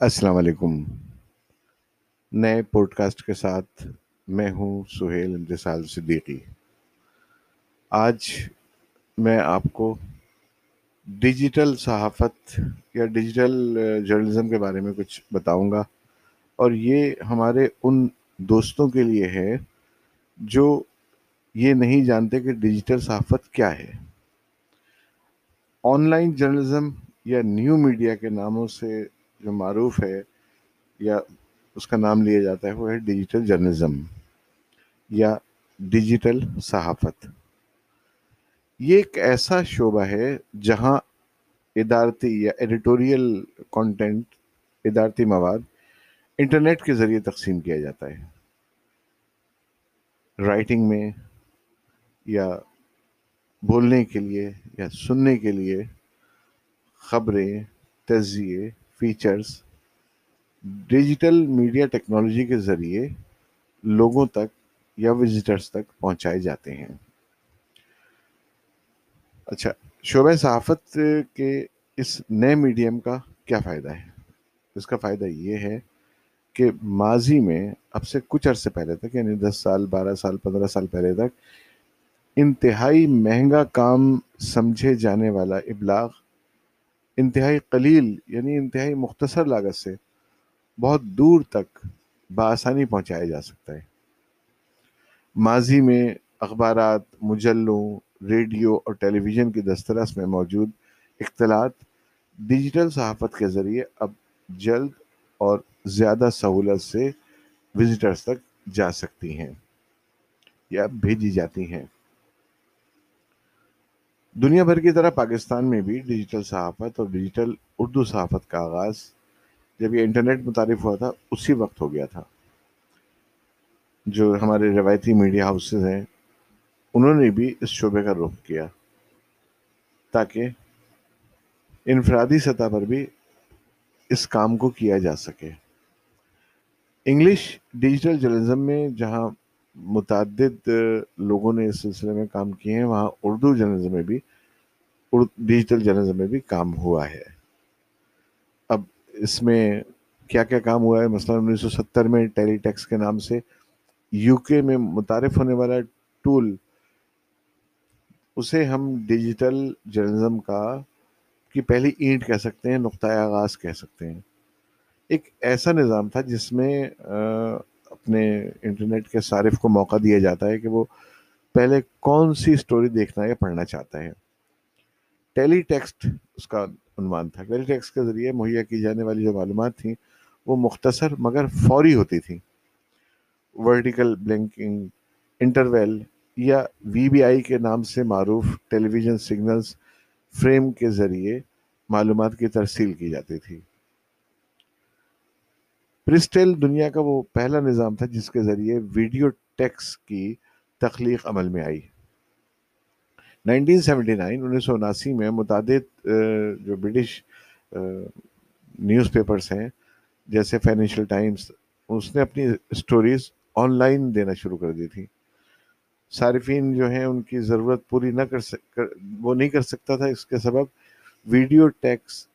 السلام علیکم۔ نئے پوڈ کاسٹ کے ساتھ میں ہوں سہیل امتسال صدیقی۔ آج میں آپ کو ڈیجیٹل صحافت یا ڈیجیٹل جرنلزم کے بارے میں کچھ بتاؤں گا۔ اور یہ ہمارے ان دوستوں کے لیے ہے جو یہ نہیں جانتے کہ ڈیجیٹل صحافت کیا ہے۔ آن لائن جرنلزم یا نیو میڈیا کے ناموں سے جو معروف ہے یا اس کا نام لیا جاتا ہے، وہ ہے ڈیجیٹل جرنلزم یا ڈیجیٹل صحافت۔ یہ ایک ایسا شعبہ ہے جہاں ادارتی یا ایڈیٹوریل کانٹینٹ ادارتی مواد انٹرنیٹ کے ذریعے تقسیم کیا جاتا ہے۔ رائٹنگ میں یا بولنے کے لیے یا سننے کے لیے، خبریں، تجزیے فیچرز ڈیجیٹل میڈیا ٹیکنالوجی کے ذریعے لوگوں تک یا وزٹرز تک پہنچائے جاتے ہیں۔ اچھا شعبہ صحافت کے اس نئے میڈیم کا کیا فائدہ ہے؟ اس کا فائدہ یہ ہے کہ ماضی میں اب سے کچھ عرصے پہلے تک یعنی دس سال، بارہ سال، پندرہ سال پہلے تک، انتہائی مہنگا کام سمجھے جانے والا ابلاغ انتہائی قلیل یعنی انتہائی مختصر لاگت سے بہت دور تک بآسانی پہنچایا جا سکتا ہے۔ ماضی میں اخبارات، مجلوں، ریڈیو اور ٹیلی ویژن کی دسترس میں موجود اختلاط ڈیجیٹل صحافت کے ذریعے اب جلد اور زیادہ سہولت سے وزٹرز تک جا سکتی ہیں یا بھیجی جاتی ہیں۔ دنیا بھر کی طرح پاکستان میں بھی ڈیجیٹل صحافت اور ڈیجیٹل اردو صحافت کا آغاز جب یہ انٹرنیٹ متعارف ہوا تھا، اسی وقت ہو گیا تھا۔ جو ہمارے روایتی میڈیا ہاؤسز ہیں، انہوں نے بھی اس شعبے کا رخ کیا تاکہ انفرادی سطح پر بھی اس کام کو کیا جا سکے۔ انگلش ڈیجیٹل جرنلزم میں جہاں متعدد لوگوں نے اس سلسلے میں کام کیے ہیں، وہاں اردو جرنلزم میں بھی ڈیجیٹل جرنلزم میں بھی کام ہوا ہے۔ اب اس میں کیا کیا کام ہوا ہے؟ مثلا انیس سو ستر میں ٹیلی ٹیکس کے نام سے یو کے میں متعارف ہونے والا ٹول، اسے ہم ڈیجیٹل جرنلزم کا کی پہلی اینٹ کہہ سکتے ہیں، نقطۂ آغاز کہہ سکتے ہیں۔ ایک ایسا نظام تھا جس میں اپنے انٹرنیٹ کے صارف کو موقع دیا جاتا ہے کہ وہ پہلے کون سی اسٹوری دیکھنا یا پڑھنا چاہتا ہے۔ ٹیلی ٹیکسٹ اس کا عنوان تھا۔ ٹیلی ٹیکسٹ کے ذریعے مہیا کی جانے والی جو معلومات تھیں وہ مختصر مگر فوری ہوتی تھیں۔ ورٹیکل بلنکنگ، انٹرویل یا وی بی آئی کے نام سے معروف ٹیلی ویژن سگنلز فریم کے ذریعے معلومات کی ترسیل کی جاتی تھی۔ پرسٹیل دنیا کا وہ پہلا نظام تھا جس کے ذریعے ویڈیو ٹیکس کی تخلیق عمل میں آئی۔ نائنٹین سیونٹی نائن، انیس سو اناسی میں متعدد جو برٹش نیوز پیپرز ہیں، جیسے فائنینشیل ٹائمز، اس نے اپنی اسٹوریز آن لائن دینا شروع کر دی تھی۔ صارفین جو ہیں، ان کی ضرورت پوری نہ کر سک وہ نہیں کر سکتا تھا۔ اس کے سبب videotex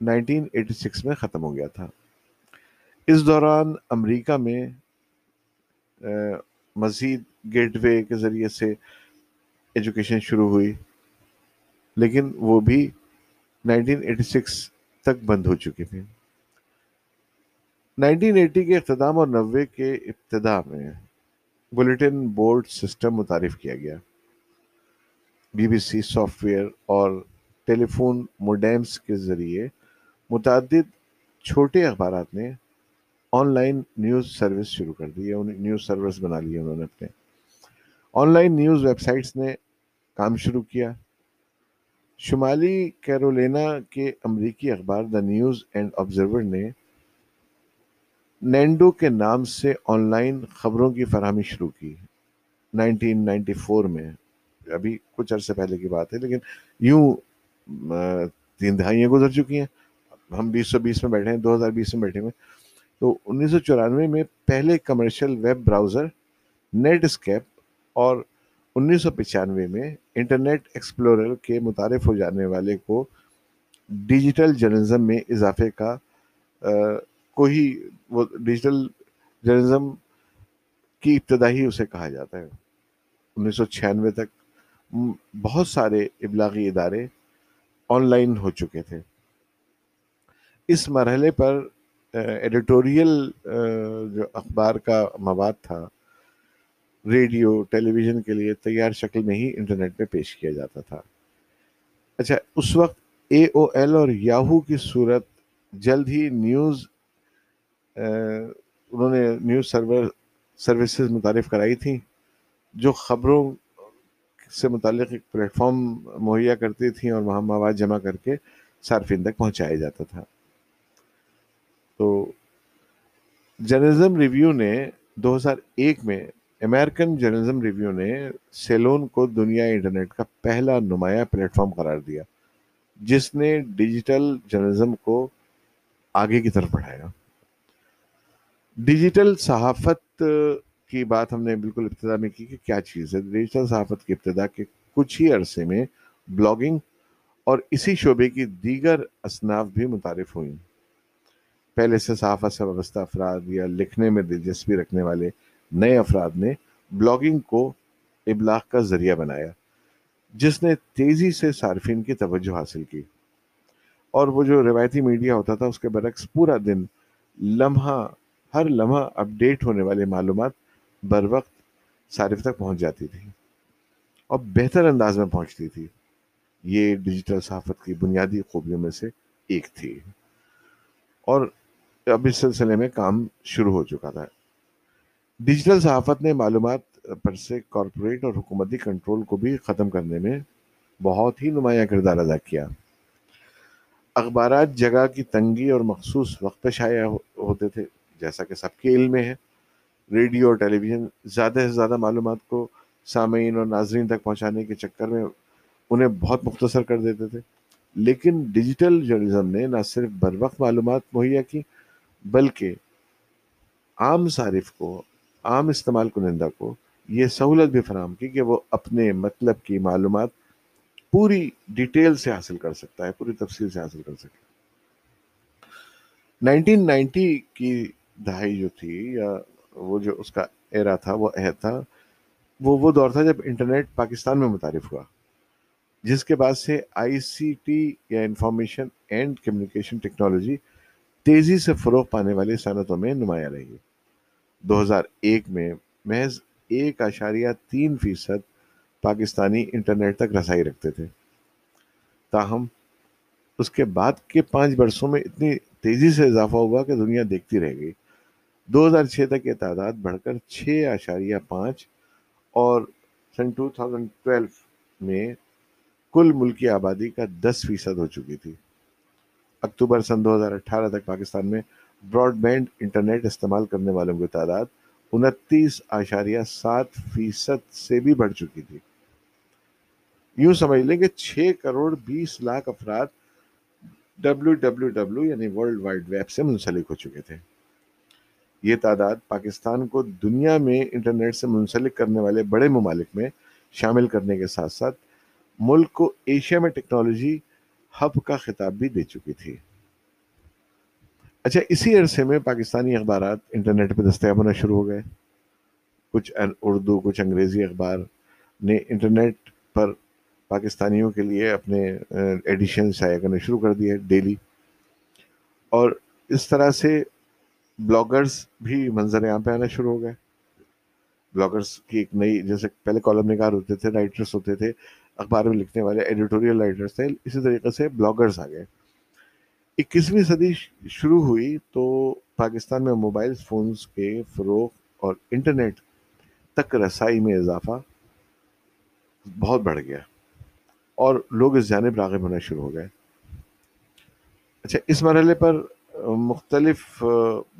nineteen eighty six میں ختم ہو گیا تھا۔ اس دوران امریکہ میں مزید گیٹ وے کے ذریعے سے ایجوکیشن شروع ہوئی، لیکن وہ بھی نائنٹین ایٹی سکس تک بند ہو چکی تھی۔ نائنٹین ایٹی کے اختتام اور نوے کے ابتدا میں بلیٹن بورڈ سسٹم متعارف کیا گیا۔ B B C software اور ٹیلی فون موڈیمس کے ذریعے متعدد چھوٹے اخبارات نے آن لائن نیوز سروس شروع کر دی یعنی نیوز سروس بنا لیے انہوں نے اپنے۔ Online news websites نے کام شروع کیا۔ شمالی کیرولینا کے امریکی اخبار دا نیوز اینڈ آبزرور نے نینڈو کے نام سے آن لائن خبروں کی فراہمی شروع کی۔ نائنٹین نائنٹی فور میں۔ ابھی کچھ عرصے پہلے کی بات ہے، لیکن یوں تین دہائیاں گزر چکی ہیں۔ ہم بیس سو بیس میں بیٹھے ہیں، دو ہزار بیس میں بیٹھے ہوئے۔ تو انیس سو چورانوے میں پہلے commercial web browser Netscape اور انیس سو پچانوے میں انٹرنیٹ ایکسپلورر کے متعارف ہو جانے والے کو ڈیجیٹل جرنلزم میں اضافے کا کو ہی وہ ڈیجیٹل جرنلزم کی ابتدا ہی اسے کہا جاتا ہے۔ انیس سو چھیانوے تک بہت سارے ابلاغی ادارے آن لائن ہو چکے تھے۔ اس مرحلے پر ایڈیٹوریل جو اخبار کا مواد تھا ریڈیو ٹیلی ویژن کے لیے تیار شکل میں ہی انٹرنیٹ پہ پیش کیا جاتا تھا۔ اچھا اس وقت اے او ایل اور یاہو کی صورت جلد ہی نیوز انہوں نے نیوز سرور، سروسز متعارف کرائی تھیں، جو خبروں سے متعلق ایک پلیٹ فارم مہیا کرتی تھیں اور وہاں مواد جمع کر کے صارفین تک پہنچایا جاتا تھا۔ تو جرنلزم ریویو نے دو ہزار ایک میں امریکن جرنلزم ریویو نے سیلون کو دنیا انٹرنیٹ کا پہلا نمایاں پلیٹ فارم قرار دیا، جس نے ڈیجیٹل جرنلزم کو آگے کی طرف بڑھایا۔ ڈیجیٹل صحافت کی بات ہم نے بالکل ابتدا میں کی کہ کیا چیز ہے۔ ڈیجیٹل صحافت کی ابتدا کے کچھ ہی عرصے میں بلاگنگ اور اسی شعبے کی دیگر اصناف بھی متعارف ہوئیں۔ پہلے سے صحافت سے وابستہ افراد یا لکھنے میں دلچسپی رکھنے والے نئے افراد نے بلاگنگ کو ابلاغ کا ذریعہ بنایا، جس نے تیزی سے صارفین کی توجہ حاصل کی۔ اور وہ جو روایتی میڈیا ہوتا تھا، اس کے برعکس پورا دن لمحہ، ہر لمحہ اپڈیٹ ہونے والے معلومات بر وقت صارف تک پہنچ جاتی تھی اور بہتر انداز میں پہنچتی تھی۔ یہ ڈیجیٹل صحافت کی بنیادی خوبیوں میں سے ایک تھی۔ اور اب اس سلسلے میں کام شروع ہو چکا تھا۔ ڈیجیٹل صحافت نے معلومات پر سے کارپوریٹ اور حکومتی کنٹرول کو بھی ختم کرنے میں بہت ہی نمایاں کردار ادا کیا۔ اخبارات جگہ کی تنگی اور مخصوص وقت پہ شائع ہوتے تھے، جیسا کہ سب کے علم میں ہے۔ ریڈیو اور ٹیلی ویژن زیادہ سے زیادہ معلومات کو سامعین اور ناظرین تک پہنچانے کے چکر میں انہیں بہت مختصر کر دیتے تھے۔ لیکن ڈیجیٹل جرنلزم نے نہ صرف بر وقت معلومات مہیا کی، بلکہ عام صارف کو عام استعمال کنندہ کو یہ سہولت بھی فراہم کی کہ وہ اپنے مطلب کی معلومات پوری ڈیٹیل سے حاصل کر سکتا ہے، پوری تفصیل سے حاصل کر سکتا ہے۔ نائنٹین نائنٹی کی دہائی جو تھی یا وہ جو اس کا ایرا تھا، وہ عہد تھا، وہ وہ دور تھا جب انٹرنیٹ پاکستان میں متعارف ہوا، جس کے بعد سے آئی سی ٹی یا انفارمیشن اینڈ کمیونیکیشن ٹیکنالوجی تیزی سے فروغ پانے والی صنعتوں میں نمایاں رہی۔ دو ہزار ایک میں محض ایک اشاریہ تین فیصد پاکستانی انٹرنیٹ تک رسائی رکھتے تھے۔ تاہم، اس کے بعد کے پانچ برسوں میں اتنی تیزی سے اضافہ ہوا کہ دنیا دیکھتی رہ گئی۔ دو ہزار چھ تک یہ تعداد بڑھ کر چھ اشاریہ پانچ اور سن ٹو تھاؤزینڈ ٹویلو میں کل ملکی آبادی کا دس فیصد ہو چکی تھی۔ اکتوبر سن دو ہزار اٹھارہ تک پاکستان میں براڈ بینڈ انٹرنیٹ استعمال کرنے والوں کی تعداد انتیس اشاریہ سات فیصد سے بھی بڑھ چکی تھی۔ یوں سمجھ لیں کہ چھ کروڑ بیس لاکھ افراد ڈبلو ڈبلو ڈبلو یعنی ورلڈ وائڈ ویب سے منسلک ہو چکے تھے۔ یہ تعداد پاکستان کو دنیا میں انٹرنیٹ سے منسلک کرنے والے بڑے ممالک میں شامل کرنے کے ساتھ ساتھ ملک کو ایشیا میں ٹیکنالوجی ہب کا خطاب بھی دے چکی تھی۔ اچھا اسی عرصے میں پاکستانی اخبارات انٹرنیٹ پہ دستیاب ہونا شروع ہو گئے۔ کچھ اردو، کچھ انگریزی اخبار نے انٹرنیٹ پر پاکستانیوں کے لیے اپنے ایڈیشن شائع کرنے شروع کر دیے ڈیلی۔ اور اس طرح سے بلاگرز بھی منظر یہاں پہ آنا شروع ہو گئے۔ بلاگرز کی ایک نئی، جیسے پہلے کالم نگار ہوتے تھے رائٹرس ہوتے تھے، اخبار میں لکھنے والے، ایڈیٹوریل رائٹرس تھے، اسی طریقے سے بلاگرز آ گئے۔ اکیسویں صدی شروع ہوئی تو پاکستان میں موبائل فونز کے فروغ اور انٹرنیٹ تک رسائی میں اضافہ بہت بڑھ گیا اور لوگ اس جانب راغب ہونا شروع ہو گئے۔ اچھا اس مرحلے پر مختلف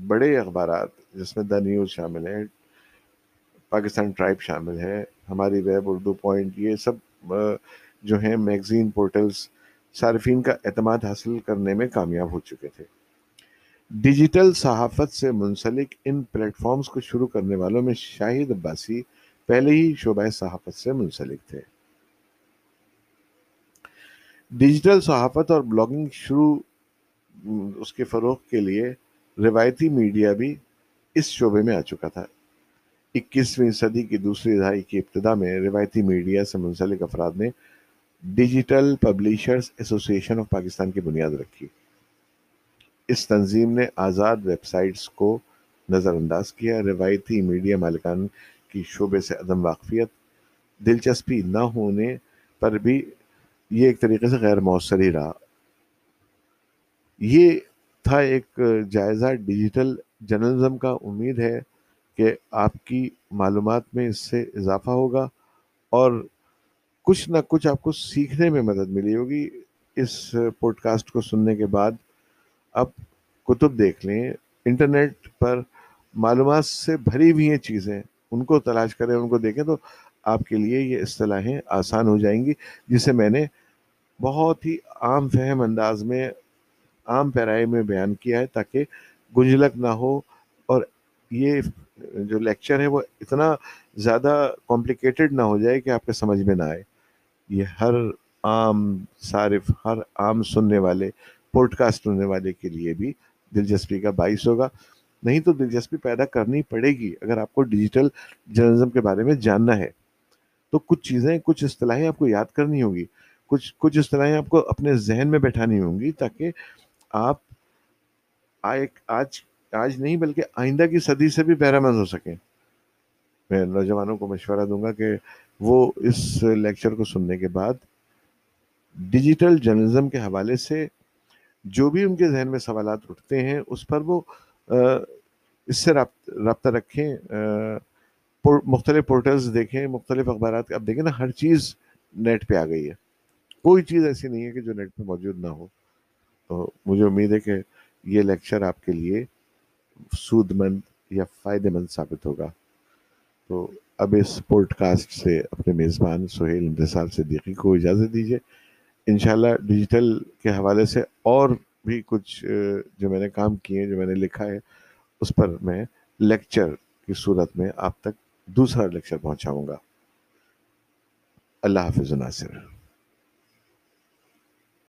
بڑے اخبارات، جس میں دا نیوز شامل ہے پاکستان ٹرائب شامل ہے ہماری ویب اردو پوائنٹ یہ سب جو ہیں میگزین پورٹلز صارفین کا اعتماد حاصل کرنے میں کامیاب ہو چکے تھے۔ ڈیجیٹل صحافت سے منسلک ان پلیٹ فارمز کو شروع کرنے والوں میں شاہد عباسی پہلے ہی شعبہ صحافت سے منسلک تھے۔ ڈیجیٹل صحافت اور بلاگنگ شروع، اس کے فروغ کے لیے روایتی میڈیا بھی اس شعبے میں آ چکا تھا۔ اکیسویں صدی کی دوسری دہائی کی ابتدا میں روایتی میڈیا سے منسلک افراد نے ڈیجیٹل پبلیشرز ایسوسی ایشن آف پاکستان کی بنیاد رکھی۔ اس تنظیم نے آزاد ویب سائٹس کو نظر انداز کیا، روایتی میڈیا مالکان کی شعبے سے عدم واقفیت، دلچسپی نہ ہونے پر بھی یہ ایک طریقے سے غیر مؤثر ہی رہا۔ یہ تھا ایک جائزہ ڈیجیٹل جرنلزم کا۔ امید ہے کہ آپ کی معلومات میں اس سے اضافہ ہوگا اور کچھ نہ کچھ آپ کو سیکھنے میں مدد ملی ہوگی۔ اس پوڈ کاسٹ کو سننے کے بعد اب کتب دیکھ لیں۔ انٹرنیٹ پر معلومات سے بھری ہوئی ہیں چیزیں۔ ان کو تلاش کریں، ان کو دیکھیں تو آپ کے لیے یہ اصطلاحیں آسان ہو جائیں گی، جسے میں نے بہت ہی عام فہم انداز میں، عام پیرائے میں بیان کیا ہے تاکہ گنجلک نہ ہو۔ اور یہ جو لیکچر ہے وہ اتنا زیادہ کمپلیکیٹڈ نہ ہو جائے کہ آپ کے سمجھ میں نہ آئے۔ یہ ہر عام صارف، ہر عام سننے والے پوڈ کاسٹ سننے والے کے لیے بھی دلچسپی کا باعث ہوگا۔ نہیں تو دلچسپی پیدا کرنی پڑے گی اگر آپ کو ڈیجیٹل جرنلزم کے بارے میں جاننا ہے۔ تو کچھ چیزیں، کچھ اصطلاحیں آپ کو یاد کرنی ہوگی کچھ کچھ اصطلاحیں آپ کو اپنے ذہن میں بیٹھانی ہوں گی تاکہ آپ آج آج نہیں بلکہ آئندہ کی صدی سے بھی بہرہ مند ہو سکیں۔ میں نوجوانوں کو مشورہ دوں گا کہ وہ اس لیکچر کو سننے کے بعد ڈیجیٹل جرنلزم کے حوالے سے جو بھی ان کے ذہن میں سوالات اٹھتے ہیں، اس پر وہ اس سے رابطہ رکھیں مختلف پورٹلز دیکھیں، مختلف اخبارات، اب دیکھیں نا، ہر چیز نیٹ پہ آ گئی ہے۔ کوئی چیز ایسی نہیں ہے کہ جو نیٹ پہ موجود نہ ہو۔ تو مجھے امید ہے کہ یہ لیکچر آپ کے لیے سود مند یا فائدہ مند ثابت ہوگا۔ تو اب اس پوڈ کاسٹ سے اپنے میزبان سہیل انتصار صدیقی کو اجازت دیجیے انشاءاللہ ڈیجیٹل کے حوالے سے اور بھی کچھ جو میں نے کام کیے ہیں، جو میں نے لکھا ہے، اس پر میں لیکچر کی صورت میں آپ تک دوسرا لیکچر پہنچاؤں گا۔ اللہ حافظ ناصر۔